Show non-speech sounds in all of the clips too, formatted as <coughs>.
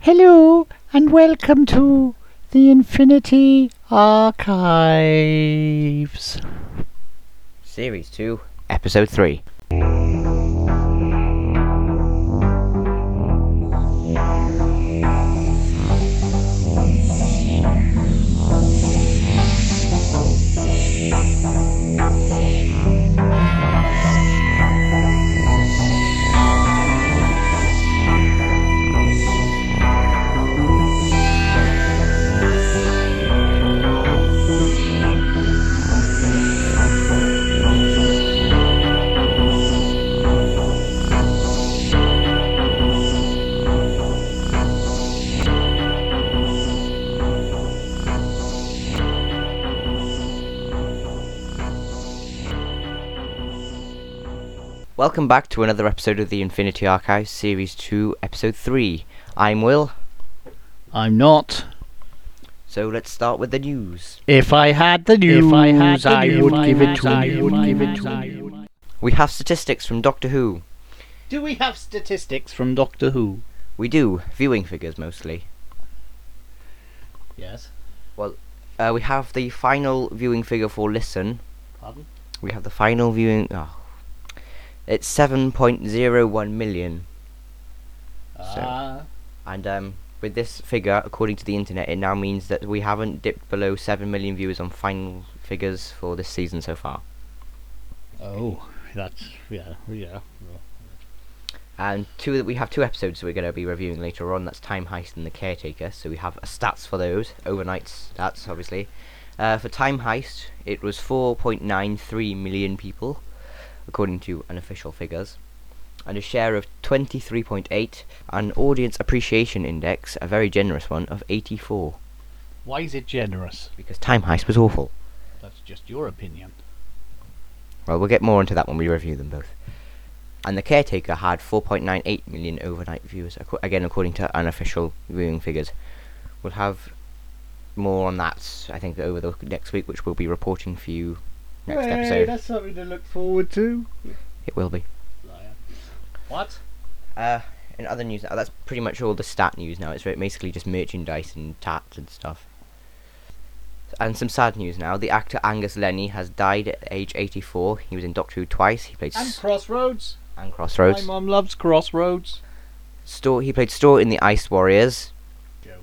Hello and welcome to the Infinity Archives. Series 2, Episode 3. Welcome back to another episode of the Infinity Archives, Series 2, Episode 3. I'm Will, I'm not. so let's start with the news. If I had the news, If I had the I news, would I give it to the you. news, Would give it to the you. We have statistics from Doctor Who. Do we have statistics from Doctor Who? We do, viewing figures mostly. Yes. Well, uh, we have the final viewing figure for Listen. Pardon? We have the final viewing. Oh, it's 7.01 million. Ah. And um, with this figure, according to the internet, it now means that we haven't dipped below 7 million viewers on final figures for this season so far. oh, that's yeah, yeah. And two that we have two episodes we're going to be reviewing later on. That's Time Heist and The Caretaker. So we have stats for those overnight stats, obviously. Uh, for Time Heist, it was 4.93 million people, according to unofficial figures, and a share of 23.8, an audience appreciation index, a very generous one, of 84. Why is it generous? Because Time Heist was awful. That's just your opinion. Well, we'll get more into that when we review them both. And The Caretaker had 4.98 million overnight viewers, again according to unofficial viewing figures. We'll have more on that, I think, over the next week, which we'll be reporting for you next Hey, episode. that's something to look forward to. It will be. What? Uh, in other news, now, that's pretty much all the stat news now. It's basically just merchandise and tats and stuff. And some sad news now. The actor Angus Lennie has died at age 84. He was in Doctor Who twice. He played And Crossroads. and Crossroads. My mum loves Crossroads. Storr. He played Storr in the Ice Warriors, Joe.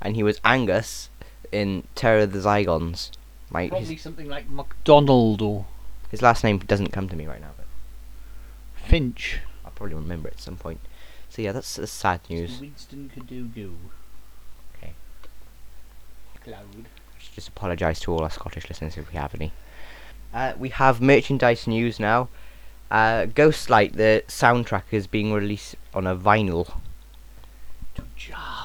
and he was Angus in Terror of the Zygons. My Probably his, something like McDonald or his last name doesn't come to me right now, but Finch. I'll probably remember it at some point. So yeah, that's, that's sad news. Winston Cadogo. Okay. Cloud. I should just apologise to all our Scottish listeners if we have any. Uh, we have merchandise news now. Uh, Ghostlight, the soundtrack, is being released on a vinyl. To Java.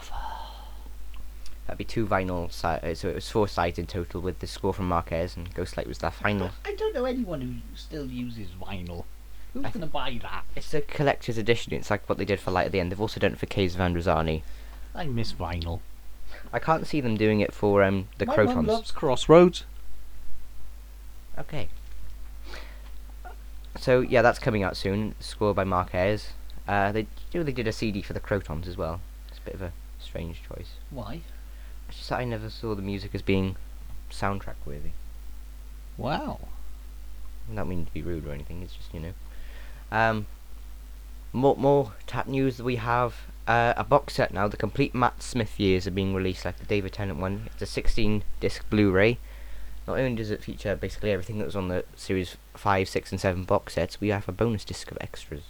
That'd be two vinyl, si- uh, so it was four sides in total with the score from Mark Ayres, and Ghostlight was the final. I don't know anyone who still uses vinyl. Who's going to buy that? It's a collector's edition. It's like what they did for Light at the End. They've also done it for Caves of Androzani. I miss vinyl. I can't see them doing it for um the My Krotons. loves Crossroads. Okay. So yeah, that's coming out soon. Score by Mark Ayres. Uh, they you know they did a CD for the Krotons as well. It's a bit of a strange choice. Why? Just that I never saw the music as being soundtrack worthy. Wow. I don't mean to be rude or anything. It's just you know. Um. More more tap news that we have. Uh, a box set now. The complete Matt Smith years are being released, like the David Tennant one. It's a 16 disc Blu-ray. Not only does it feature basically everything that was on the series five, six, and seven box sets, we have a bonus disc of extras,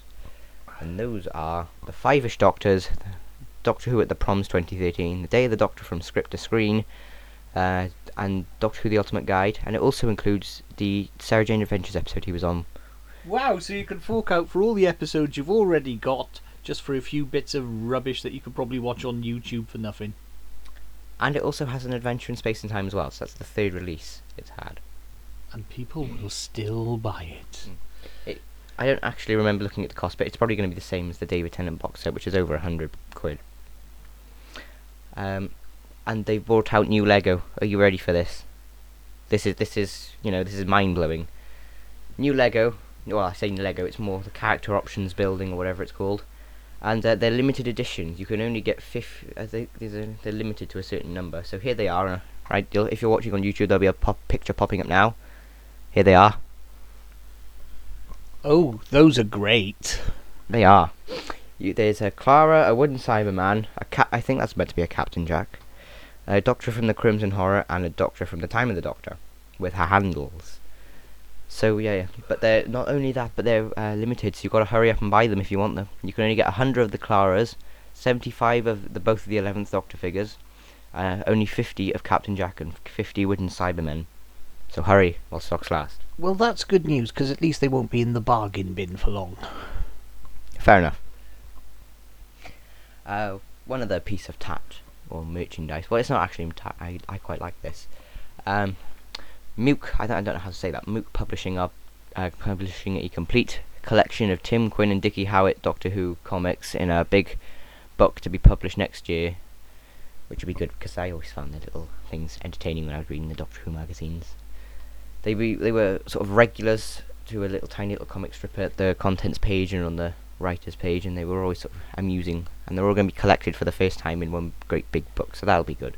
and those are the Five-ish Doctors, Doctor Who at the Proms 2013, The Day of the Doctor from Script to Screen, uh, and Doctor Who: The Ultimate Guide, and it also includes the Sarah Jane Adventures episode he was on. Wow, so you can fork out for all the episodes you've already got just for a few bits of rubbish that you could probably watch on YouTube for nothing. And it also has an Adventure in Space and Time as well, so that's the third release it's had. And people will still buy it. I don't actually remember looking at the cost, but it's probably going to be the same as the David Tennant box set, which is over a hundred quid. Um, and they brought out new Lego. Are you ready for this? This is this is you know this is mind blowing. New Lego. Well, I say Lego. It's more the character options building or whatever it's called. and uh, they're limited editions. You can only get fifth. I think there's a, they're limited to a certain number. So here they are. Uh, right, you'll, if you're watching on YouTube, there'll be a pop picture popping up now. Here they are. Oh, those are great. They are. You, there's a Clara, a wooden Cyberman, a cat. I think that's meant to be a Captain Jack, a Doctor from the Crimson Horror, and a Doctor from the Time of the Doctor, with her handles. So yeah, yeah. but they're not only that, but they're uh, limited. So you've got to hurry up and buy them if you want them. You can only get hundred of the Claras, seventy-five of the both of the eleventh Doctor figures, uh, only fifty of Captain Jack, and fifty wooden Cybermen. So hurry while stocks last. Well, that's good news because at least they won't be in the bargain bin for long. Fair enough. Uh, one other piece of tat or merchandise. Well, it's not actually tat. I I quite like this. Um, Mook. I don't, I don't know how to say that. Mook Publishing are uh, publishing a complete collection of Tim Quinn and Dicky Howett Doctor Who comics in a big book to be published next year, which would be good because I always found the little things entertaining when I was reading the Doctor Who magazines. They be, they were sort of regulars to a little tiny little comic strip at the contents page and on the writers page, and they were always sort of amusing. And they're all going to be collected for the first time in one great big book, so that'll be good.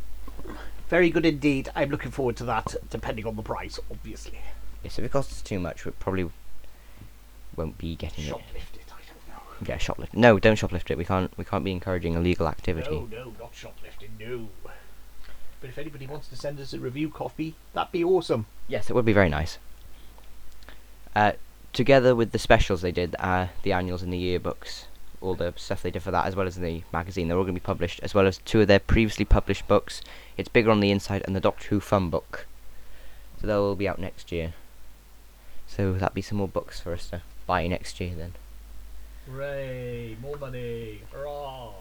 Very good indeed. I'm looking forward to that, depending on the price, obviously. Yes, if it costs too much, we probably won't be getting Shoplift it, I don't know. it. Yeah, shoplift. No, don't shoplift it. We can't. We can't be encouraging illegal activity. No, no, not shoplifting, no. But if anybody wants to send us a review copy, that'd be awesome. Yes, it would be very nice. Uh, together with the specials they did, uh, the annuals and the yearbooks, all the stuff they did for that, as well as the magazine, they're all going to be published, as well as two of their previously published books. It's bigger on the inside, and the Doctor Who Fun book. So they'll all be out next year. So that'll be some more books for us to buy next year then. Hooray, more money, hurrah!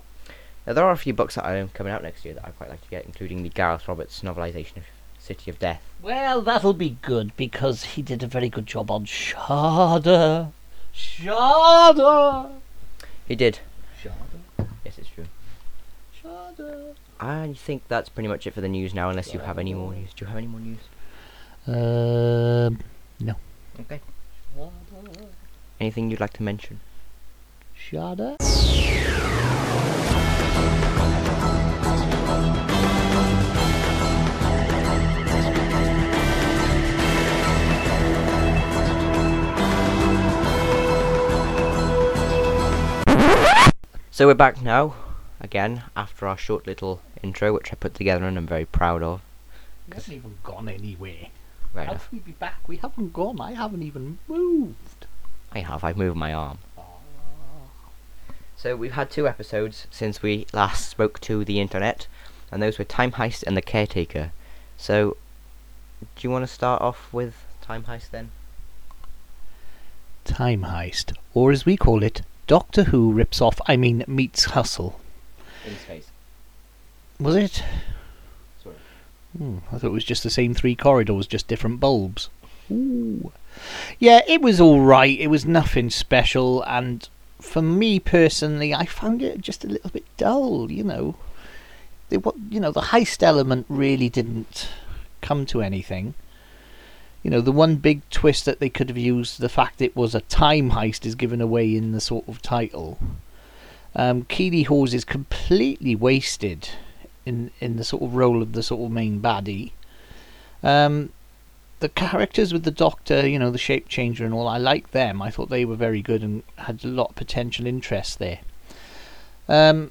Now, there are a few books that are coming out next year that I'd quite like to get, including the Gareth Roberts novelisation of City of Death. Well, that'll be good because he did a very good job on Shada. Shada! He did. Shada. Yes, it's true. Shada. I think that's pretty much it for the news now, unless you have any more news. Do you have any more news? Um, no. Okay. Shada. Anything you'd like to mention? Shada. So we're back now, again, after our short little intro, which I put together and I'm very proud of. We haven't even gone anywhere. Right How can we be back? We haven't gone. I haven't even moved. I have, I've moved my arm. So we've had two episodes since we last spoke to the internet, and those were Time Heist and The Caretaker. So, do you want to start off with Time Heist then? Time Heist, or as we call it, Doctor Who rips off, I mean, meets Hustle. In space. Was it? Sort of. Hmm, I thought it was just the same three corridors, just different bulbs. Ooh. Yeah, it was alright. It was nothing special, and for me personally, I found it just a little bit dull, you know. What, you know, the heist element really didn't come to anything. You know, the one big twist that they could have used, the fact it was a time heist, is given away in the sort of title. Um, Keeley Hawes is completely wasted in in the sort of role of the sort of main baddie. Um, the characters with the Doctor, you know, the shape changer and all, I like them. I thought they were very good and had a lot of potential interest there. Um,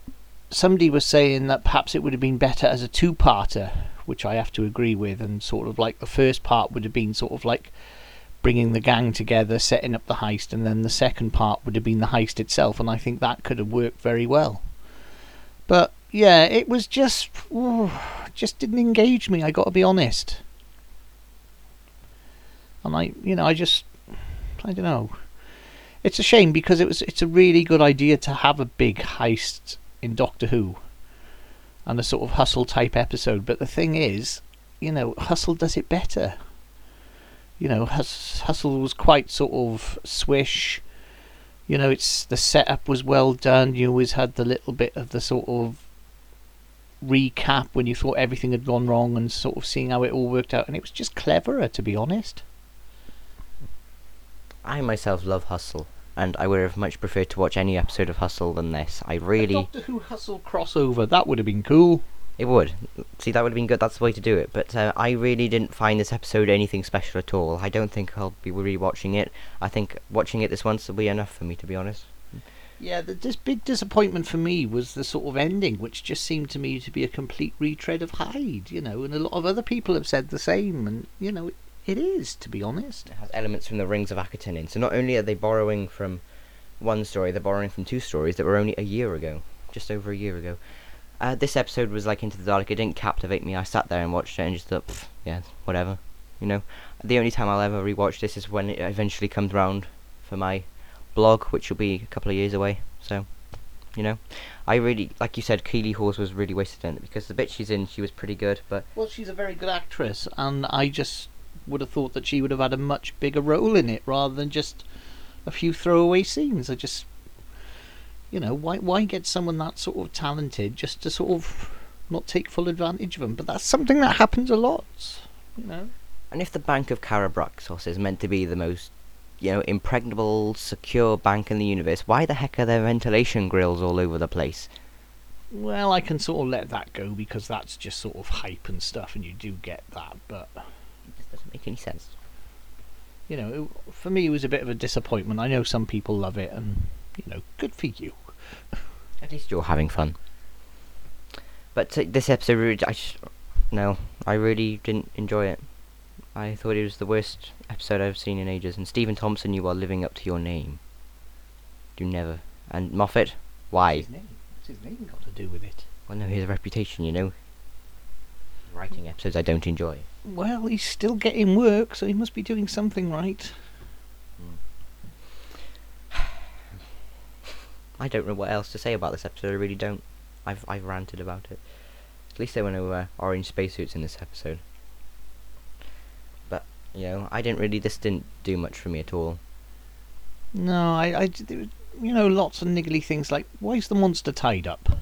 somebody was saying that perhaps it would have been better as a two-parter, which I have to agree with, and sort of like the first part would have been sort of like bringing the gang together, setting up the heist, and then the second part would have been the heist itself, and I think that could have worked very well. But yeah, it was just ooh, just didn't engage me. I got to be honest. And I, you know, I just I don't know. It's a shame because it was it's a really good idea to have a big heist in Doctor Who and a sort of hustle type episode. But the thing is, you know, Hustle does it better. You know, Hus- Hustle was quite sort of swish. You know, it's the setup was well done. You always had the little bit of the sort of recap when you thought everything had gone wrong and sort of seeing how it all worked out. And it was just cleverer, to be honest. I myself love Hustle. And I would have much preferred to watch any episode of Hustle than this. I really, Doctor Who Hustle crossover, that would have been cool. it would. See, that would have been good. That's the way to do it. But uh, I really didn't find this episode anything special at all. I don't think I'll be rewatching it. I think watching it this once will be enough for me, to be honest. Yeah, the this big disappointment for me was the sort of ending, which just seemed to me to be a complete retread of Hide, you know, and a lot of other people have said the same, and, you know, it, it is, to be honest. It has elements from the Rings of Akhaten in. So not only are they borrowing from one story, they're borrowing from two stories that were only a year ago, just over a year ago. Uh, this episode was like Into the Dark. It didn't captivate me. I sat there and watched it and just thought, yeah, whatever. You know, the only time I'll ever rewatch this is when it eventually comes round for my blog, which will be a couple of years away. So, you know, I really, like you said, Keeley Hawes was really wasted in it because the bit she's in, she was pretty good, but Well, she's a very good actress, and I just would have thought that she would have had a much bigger role in it rather than just a few throwaway scenes. I just, you know, why why get someone that sort of talented just to sort of not take full advantage of them? But that's something that happens a lot, you know. And if the Bank of Karabraxos is meant to be the most, you know, impregnable, secure bank in the universe, why the heck are there ventilation grills all over the place? Well, I can sort of let that go because that's just sort of hype and stuff, and you do get that. But It just doesn't make any sense. you know, it, for me, it was a bit of a disappointment. I know some people love it, and you know, good for you. At least you're having fun. But uh, this episode, really, I just, no, I really didn't enjoy it. I thought it was the worst episode I've seen in ages. And Stephen Thompson, you are living up to your name. You never. And Moffat, why? What's his name? What's his name got to do with it? Well, no, he has a reputation, you know. Writing episodes I don't enjoy. Well, he's still getting work, so he must be doing something right. <sighs> I don't know what else to say about this episode. I really don't. I've I've ranted about it. At least there were no uh, orange spacesuits in this episode. But you know, I didn't really. This didn't do much for me at all. No, I, I, you know, lots of niggly things like why is the monster tied up?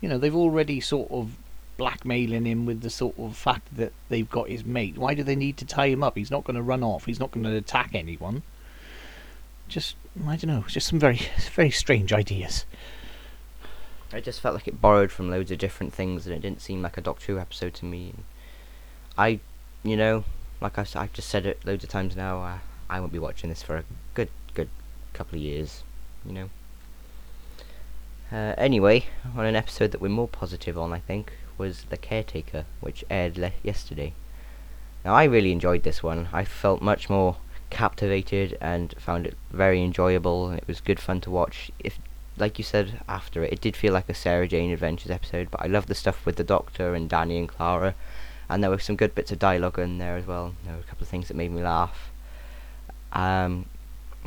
You know, they've already sort of blackmailing him with the sort of fact that they've got his mate. Why do they need to tie him up? He's not going to run off. He's not going to attack anyone. Just, I don't know, just some very, <laughs> very strange ideas. I just felt like it borrowed from loads of different things, and it didn't seem like a Doctor Who episode to me. And I, you know, like I've just said it loads of times now. Uh, I won't be watching this for a good, good couple of years. You know. Uh, anyway, on an episode that we're more positive on, I think, was The Caretaker, which aired yesterday. Now, I really enjoyed this one. I felt much more captivated and found it very enjoyable. and It was good fun to watch. If like you said after it, it did feel like a Sarah Jane Adventures episode, but I loved the stuff with the Doctor and Danny and Clara, and there were some good bits of dialogue in there as well. There were a couple of things that made me laugh. Um,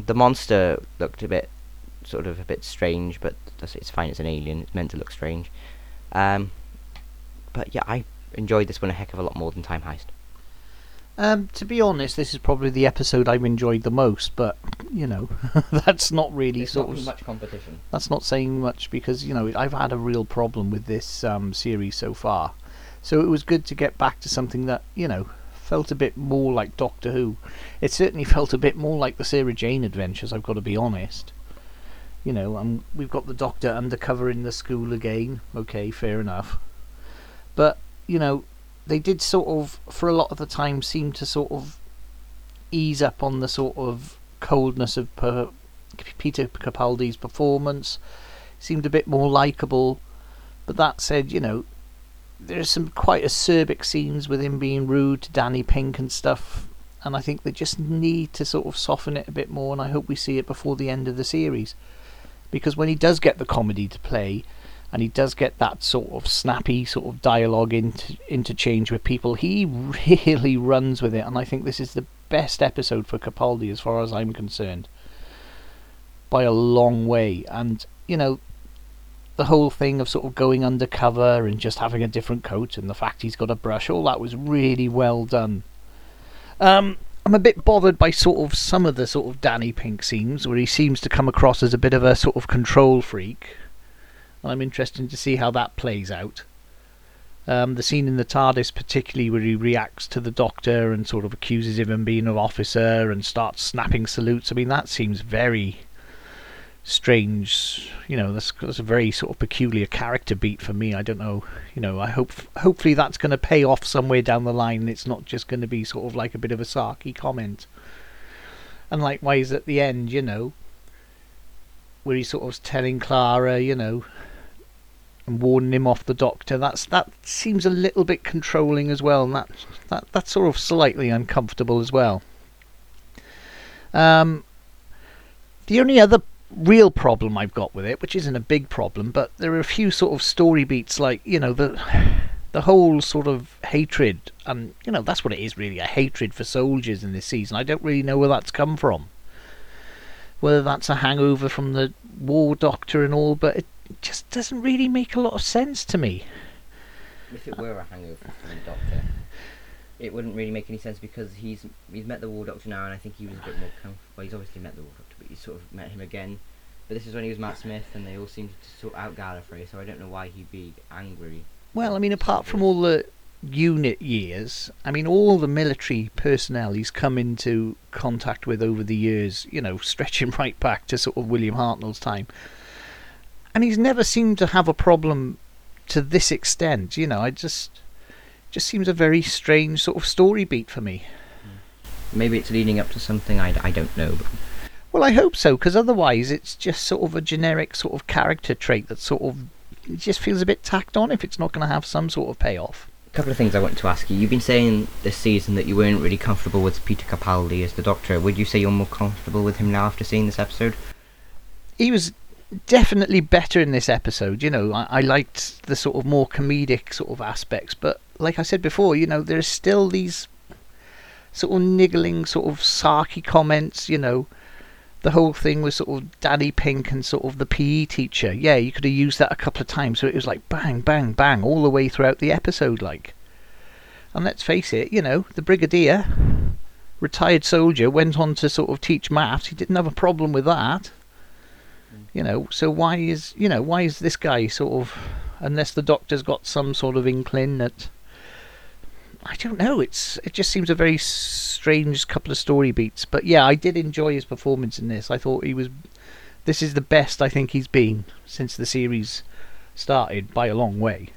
the monster looked a bit, sort of a bit strange, but it's fine. It's an alien. It's meant to look strange. Um, but yeah, I enjoyed this one a heck of a lot more than Time Heist. Um, to be honest, this is probably the episode I've enjoyed the most, but you know, <laughs> that's not really sort of much competition. that's not saying much because you know I've had a real problem with this um, series so far. So it was good to get back to something that you know felt a bit more like Doctor Who. It certainly <laughs> felt a bit more like the Sarah Jane Adventures. I've got to be honest. You know, um, we've got the Doctor undercover in the school again. Okay, fair enough. But you know, they did sort of, for a lot of the time, seem to sort of ease up on the sort of coldness of per- Peter Capaldi's performance. Seemed a bit more likable. But that said, you know, there's some quite acerbic scenes with him being rude to Danny Pink and stuff. And I think they just need to sort of soften it a bit more. And I hope we see it before the end of the series. Because when he does get the comedy to play, and he does get that sort of snappy sort of dialogue inter- interchange with people. He really <laughs> runs with it, and I think this is the best episode for Capaldi as far as I'm concerned, by a long way. And you know, the whole thing of sort of going undercover and just having a different coat, and the fact he's got a brush, all that was really well done. Um, I'm a bit bothered by sort of some of the sort of Danny Pink scenes where he seems to come across as a bit of a sort of control freak and I'm interested to see how that plays out. Um, the scene in the TARDIS, particularly where he reacts to the Doctor and sort of accuses him of being an officer and starts snapping salutes. I mean, that seems very strange. You know, that's, that's a very sort of peculiar character beat for me. I don't know. You know, I hope hopefully that's going to pay off somewhere down the line. And it's not just going to be sort of like a bit of a sarky comment. And likewise at the end, you know, where he's sort of telling Clara, you know, and warning him off the doctor. That's that seems a little bit controlling as well, and that that that's sort of slightly uncomfortable as well. Um, the only other real problem I've got with it, which isn't a big problem, but there are a few sort of story beats, like you know the the whole sort of hatred, and you know that's what it is really a hatred for soldiers in this season. I don't really know where that's come from. Whether that's a hangover from the war doctor and all, but it just doesn't really make a lot of sense to me. If it were a hangover from the Doctor, it wouldn't really make any sense because he's he's met the War Doctor now, and I think he was a bit more comfortable. Well, he's obviously met the War Doctor, but he's sort of met him again. But this is when he was Matt Smith, and they all seemed to sort out Gallifrey, so I don't know why he'd be angry. Well, I mean, apart from all the unit years, I mean, all the military personnel he's come into contact with over the years, you know, stretching <laughs> right back to sort of William Hartnell's time. And he's never seemed to have a problem to this extent, you know, I just just seems a very strange sort of story beat for me. Hmm. Maybe it's leading up to something I, I don't know. But Well, I hope so, because otherwise it's just sort of a generic sort of character trait that sort of just feels a bit tacked on if it's not going to have some sort of payoff. a couple of things I want to ask you. You've been saying this season that you weren't really comfortable with Peter Capaldi as the Doctor. Would you say you're more comfortable with him now after seeing this episode? he was definitely better in this episode. You know, I, I liked the sort of more comedic sort of aspects, but like I said before, you know, there's still these sort of niggling, sort of sarky comments. You know, the whole thing was sort of Daddy Pink and sort of the PE teacher. Yeah, you could have used that a couple of times, so it was like bang, bang, bang all the way throughout the episode, like. And let's face it, you know, the Brigadier, retired soldier, went on to sort of teach maths. He didn't have a problem with that. You know, so why is you know why is this guy sort of unless the doctor's got some sort of inkling that I don't know. It's it just seems a very strange couple of story beats. But yeah, I did enjoy his performance in this. I thought he was. This is the best I think he's been since the series started by a long way.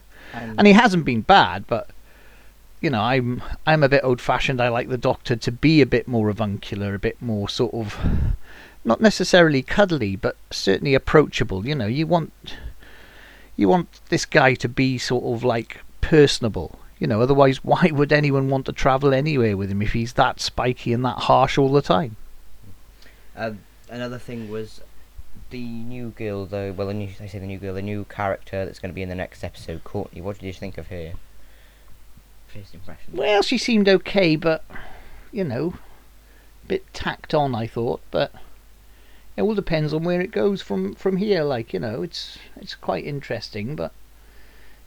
And he hasn't been bad, but you know, I'm I'm a bit old fashioned. I like the Doctor to be a bit more avuncular, a bit more sort of not necessarily cuddly, but certainly approachable. You know, you want you want this guy to be sort of like personable. You know, otherwise, <laughs> why would anyone want to travel anywhere with him if he's that spiky and that harsh all the time? Uh, another thing was the new girl, though. Well, the new, I say the new girl, the new character that's going to be in the next episode, Courtney. What did you think of her? First impression. Well, she seemed okay, but you know, a bit tacked on. I thought, but it all depends on where it goes from from here. Like you know, it's it's quite interesting, but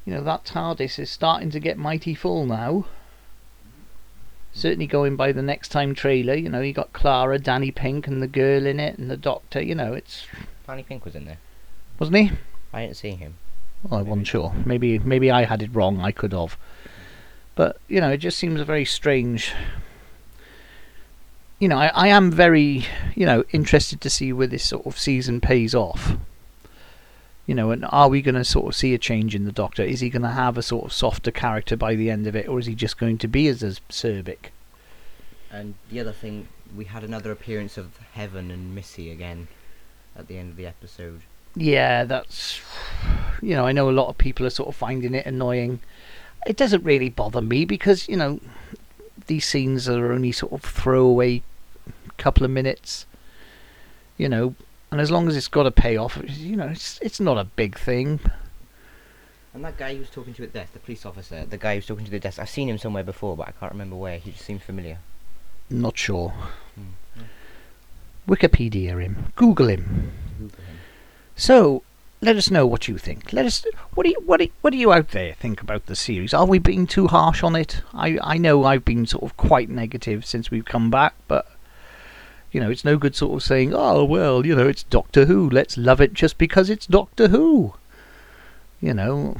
you know that TARDIS is starting to get mighty full now. Certainly going by the next time trailer, you know, you got Clara, Danny Pink, and the girl in it, and the Doctor. You know, it's Danny Pink was in there. wasn't he? I didn't see him. Well, I wasn't sure. Maybe maybe I had it wrong. I could have. But you know, it just seems a very strange. You know, I, I am very you know interested to see where this sort of season pays off. You know, and are we going to sort of see a change in the Doctor? Is he going to have a sort of softer character by the end of it, or is he just going to be as acerbic? And the other thing, we had another appearance of Heaven and Missy again at the end of the episode. Yeah, that's. You know, I know a lot of people are sort of finding it annoying. It doesn't really bother me because, you know, these scenes are only sort of throwaway couple of minutes. You know, and as long as it's got a payoff, you know, it's it's not a big thing. And that guy who was talking to at the desk, the police officer, the guy who was talking to the desk, I've seen him somewhere before, but I can't remember where. He just seems familiar. Not sure. Mm. Wikipedia him. Google him. Google him. So, let us know what you think. Let us. What do you what do, what do you out there think about the series? Are we being too harsh on it? I I know I've been sort of quite negative since we've come back, but you know it's no good sort of saying, oh well, you know it's Doctor Who. Let's love it just because it's Doctor Who. You know,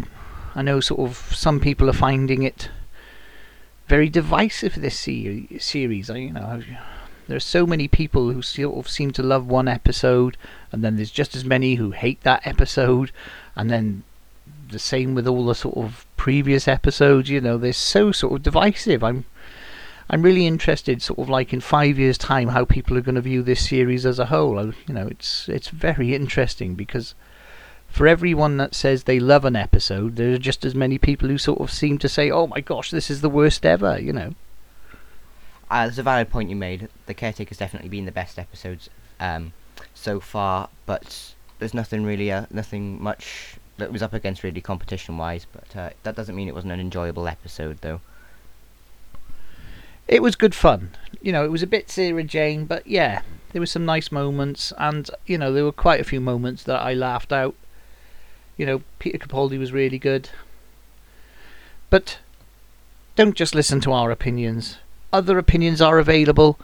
I know sort of some people are finding it very divisive. This se- series, I, you know, there's so many people who sort of seem to love one episode, and then there's just as many who hate that episode, and then the same with all the sort of previous episodes. You know, they're so sort of divisive. I'm I'm really interested, sort of like in five years' time, how people are going to view this series as a whole. I, you know, it's it's very interesting because for everyone that says they love an episode, there are just as many people who sort of seem to say, "Oh my gosh, this is the worst ever." You know. Uh, there's a valid point you made. The Caretaker's definitely been the best episodes um, so far, but there's nothing really, uh, nothing much that was up against really competition-wise. But uh, that doesn't mean it wasn't an enjoyable episode, though. It was good fun. You know, it was a bit Sarah Jane, but yeah, there were some nice moments, and you know, there were quite a few moments that I laughed out. You know, Peter Capaldi was really good. But don't just listen to our opinions. Other opinions are available,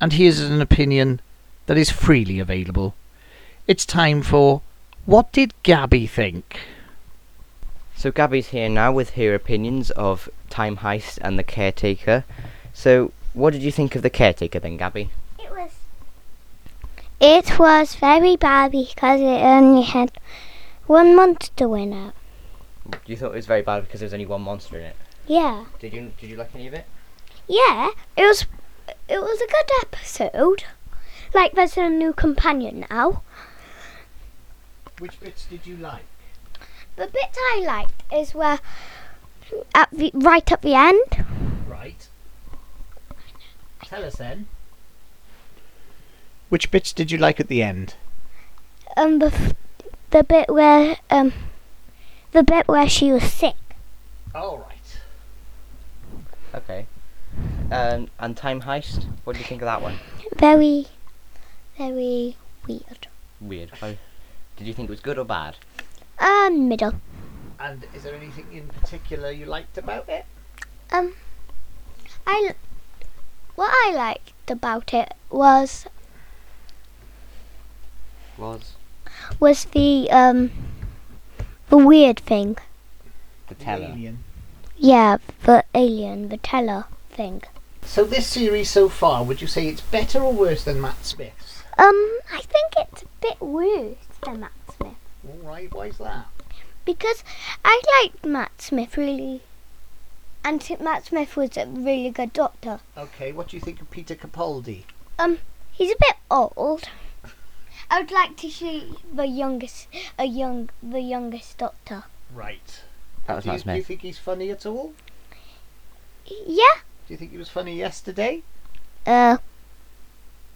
and here's an opinion that is freely available. It's time for What Did Gabby Think? So Gabby's here now with her opinions of Time Heist and The Caretaker. So, what did you think of The Caretaker then, Gabby? It was. It was very bad because it only had one monster in it. You thought it was very bad because there was only one monster in it. Yeah. Did you Did you like any of it? Yeah, it was. It was a good episode. Like there's a new companion now. Which bits did you like? The bit I liked is where at the right at the end. Right. Tell us then. Which bits did you like at the end? Um, the f- the bit where um, the bit where she was sick. All right. Okay. Um, and Time Heist. What do you think of that one? Very, very weird. Weird. How, did you think it was good or bad? Uh, middle. And is there anything in particular you liked about it? Um, I l- what I liked about it was Was was the um the weird thing. the teller. Alien. Yeah, the alien, the teller thing. So this series so far, would you say it's better or worse than Matt Smith's? Um, I think it's a bit worse than Matt Smith All right. Why's that? because I liked Matt Smith really, and t- Matt Smith was a really good doctor. Okay. What do you think of Peter Capaldi? Um, he's a bit old. I would like to see the youngest, a young, the youngest doctor. Right. That was do, you, Matt do you think he's funny at all? Yeah. Do you think he was funny yesterday Uh,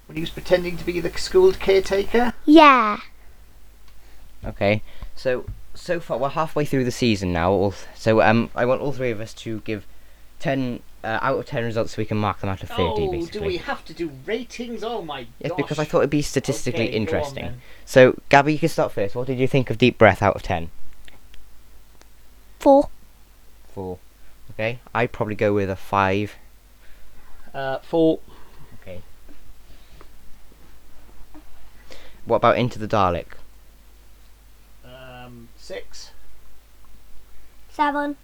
when he was pretending to be the school caretaker? yeah. Okay. So so far we're halfway through the season now. All, so um, I want all three of us to give ten uh, out of ten results so we can mark them out of thirty. oh, basically. do we have to do ratings? Oh my god! Yes, because I thought it'd be statistically Okay, go on interesting. So, Gabby, you can start first. What did you think of Deep Breath out of 10? Four. 4. Okay, I'd probably go with a 5. Uh, four. Okay. What about Into the Dalek? Six. Seven.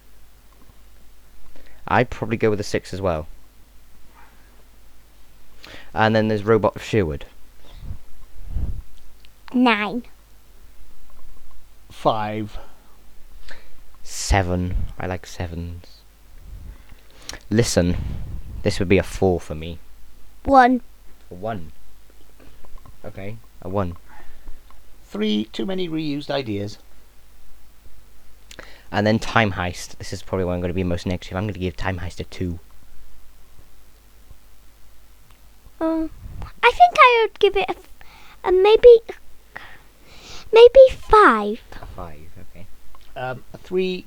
I'd probably go with a 6 as well. And then there's Robot of Sherwood. Nine. Five. 7. I like 7s. Listen, this would be a 4 for me. One. A 1. Okay, a 1. Three. Too many reused ideas. And then Time Heist. This is probably where I'm going to be most negative. I'm going to give Time Heist a 2. Um, I think I would give it a, a maybe, maybe five. 5, okay. Um, a three.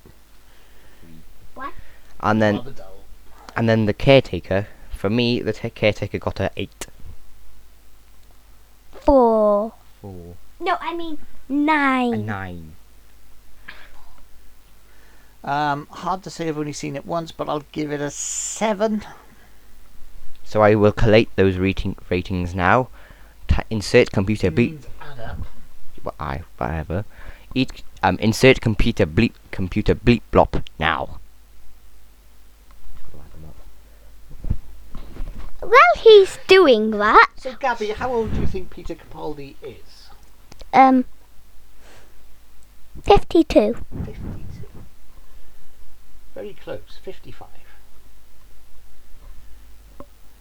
And then rather and then the caretaker. For me, the ta caretaker got a eight. Four. Four. No, I mean nine. A nine. Um, hard to say. I've only seen it once, but I'll give it a seven. So I will collate those rating ratings now. Ta insert computer beat. Means add up. Well, I whatever. Each Um, insert computer bleep computer bleep blop now. Well, he's doing that. So, Gabby, how old do you think Peter Capaldi is? Um, 52. 52. Very close, 55.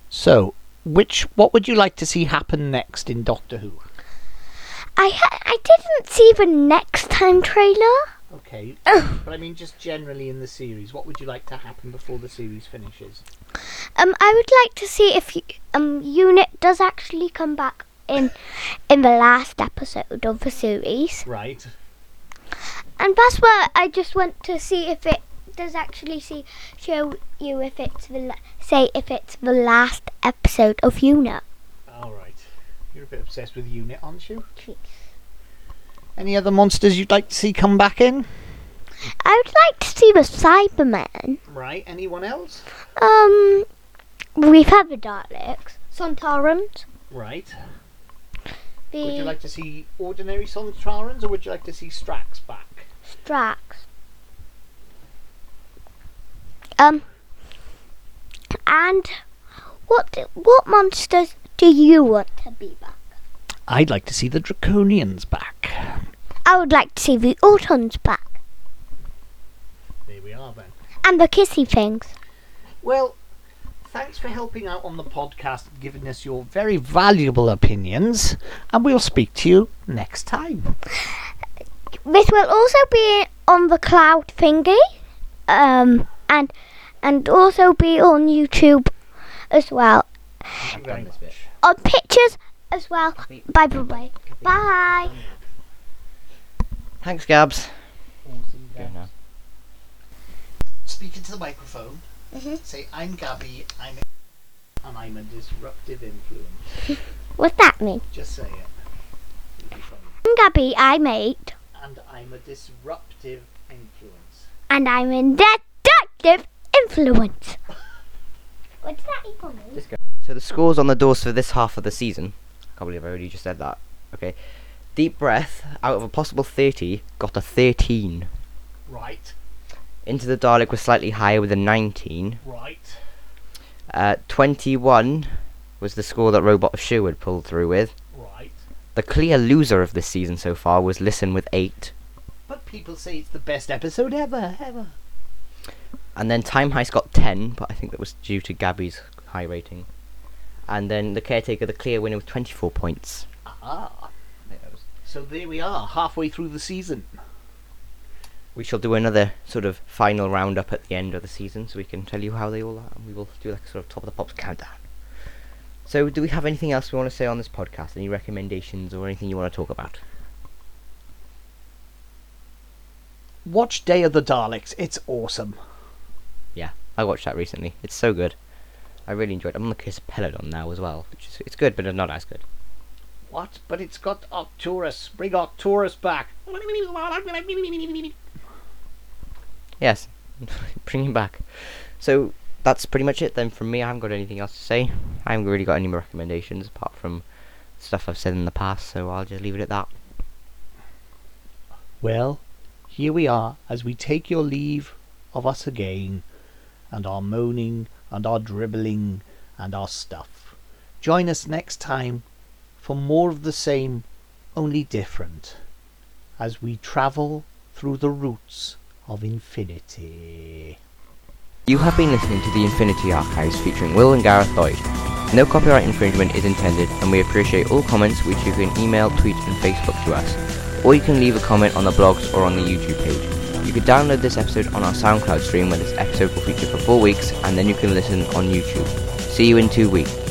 So, which what would you like to see happen next in Doctor Who? I ha- I didn't see the next time trailer. Okay, Ugh. <coughs> but I mean just generally in the series, what would you like to happen before the series finishes? Um, I would like to see if y- um Unit does actually come back in <laughs> in the last episode of the series, Right. and that's where I just want to see if it does actually see show you if it's the la- say if it's the last episode of Unit. All right. You're a bit obsessed with Unit, aren't you? Any other monsters you'd like to see come back in? I would like to see the Cybermen. Right. Anyone else? Um, we've had the Daleks, Sontarans, Right. the Would you like to see ordinary Sontarans or would you like to see Strax back? Strax. Um, and what what monsters do you want to be back? I'd like to see the Draconians back. I would like to see the Autons back There we are then. and the kissy things. Well, thanks for helping out on the podcast and giving us your very valuable opinions, and we'll speak to you next time. This will also be on the cloud thingy, um, and and also be on YouTube as well, Thank you very done this bit. much. on pictures as well. By the way, bye. Thanks, Gabs. Awesome, Go now. Speak into the microphone. Mhm. Say, I'm Gabby, I'm and I'm a disruptive influence. <laughs> What's that mean? Just say it. It'll be funny. I'm Gabby, I'm eight, And I'm a disruptive influence. and I'm in deductive influence. What's that equal mean? So the scores on the doors for this half of the season. I can't believe I already just said that. Okay. Deep breath out of a possible 30 got a 13. Right, Into the Dalek was slightly higher with a 19. right. Uh, 21 was the score that Robot of Sherwood pulled through with. Right. The clear loser of this season so far was Listen with 8. But people say it's the best episode ever, ever. And then Time Heist got 10, but I think that was due to Gabby's high rating. And then the Caretaker, the clear winner with 24 points. Ah. So there we are, halfway through the season. We shall do another sort of final roundup at the end of the season so we can tell you how they all are. And we will do like a sort of top of the pops countdown. So, do we have anything else we want to say on this podcast? Any recommendations or anything you want to talk about? Watch Day of the Daleks, it's awesome. I watched that recently. It's so good. I really enjoyed it. I'm on the Kiss Peladon now as well, which is it's good, but not as good. What? But it's got Arcturus. Bring Arcturus back. Yes, <laughs> bring him back. So that's pretty much it then from me. I haven't got anything else to say. I haven't really got any more recommendations apart from stuff I've said in the past. So I'll just leave it at that. Well, here we are as we take your leave of us again, and our moaning, and our dribbling, and our stuff. Join us next time for more of the same, only different, as we travel through the roots of infinity. You have been listening to the Infinity Archives featuring Will and Gareth Lloyd. No copyright infringement is intended, and we appreciate all comments which you can email, tweet, and Facebook to us. Or you can leave a comment on the blogs or on the YouTube page. You can download this episode on our SoundCloud stream where this episode will feature for four weeks, and then you can listen on YouTube. See you in two weeks.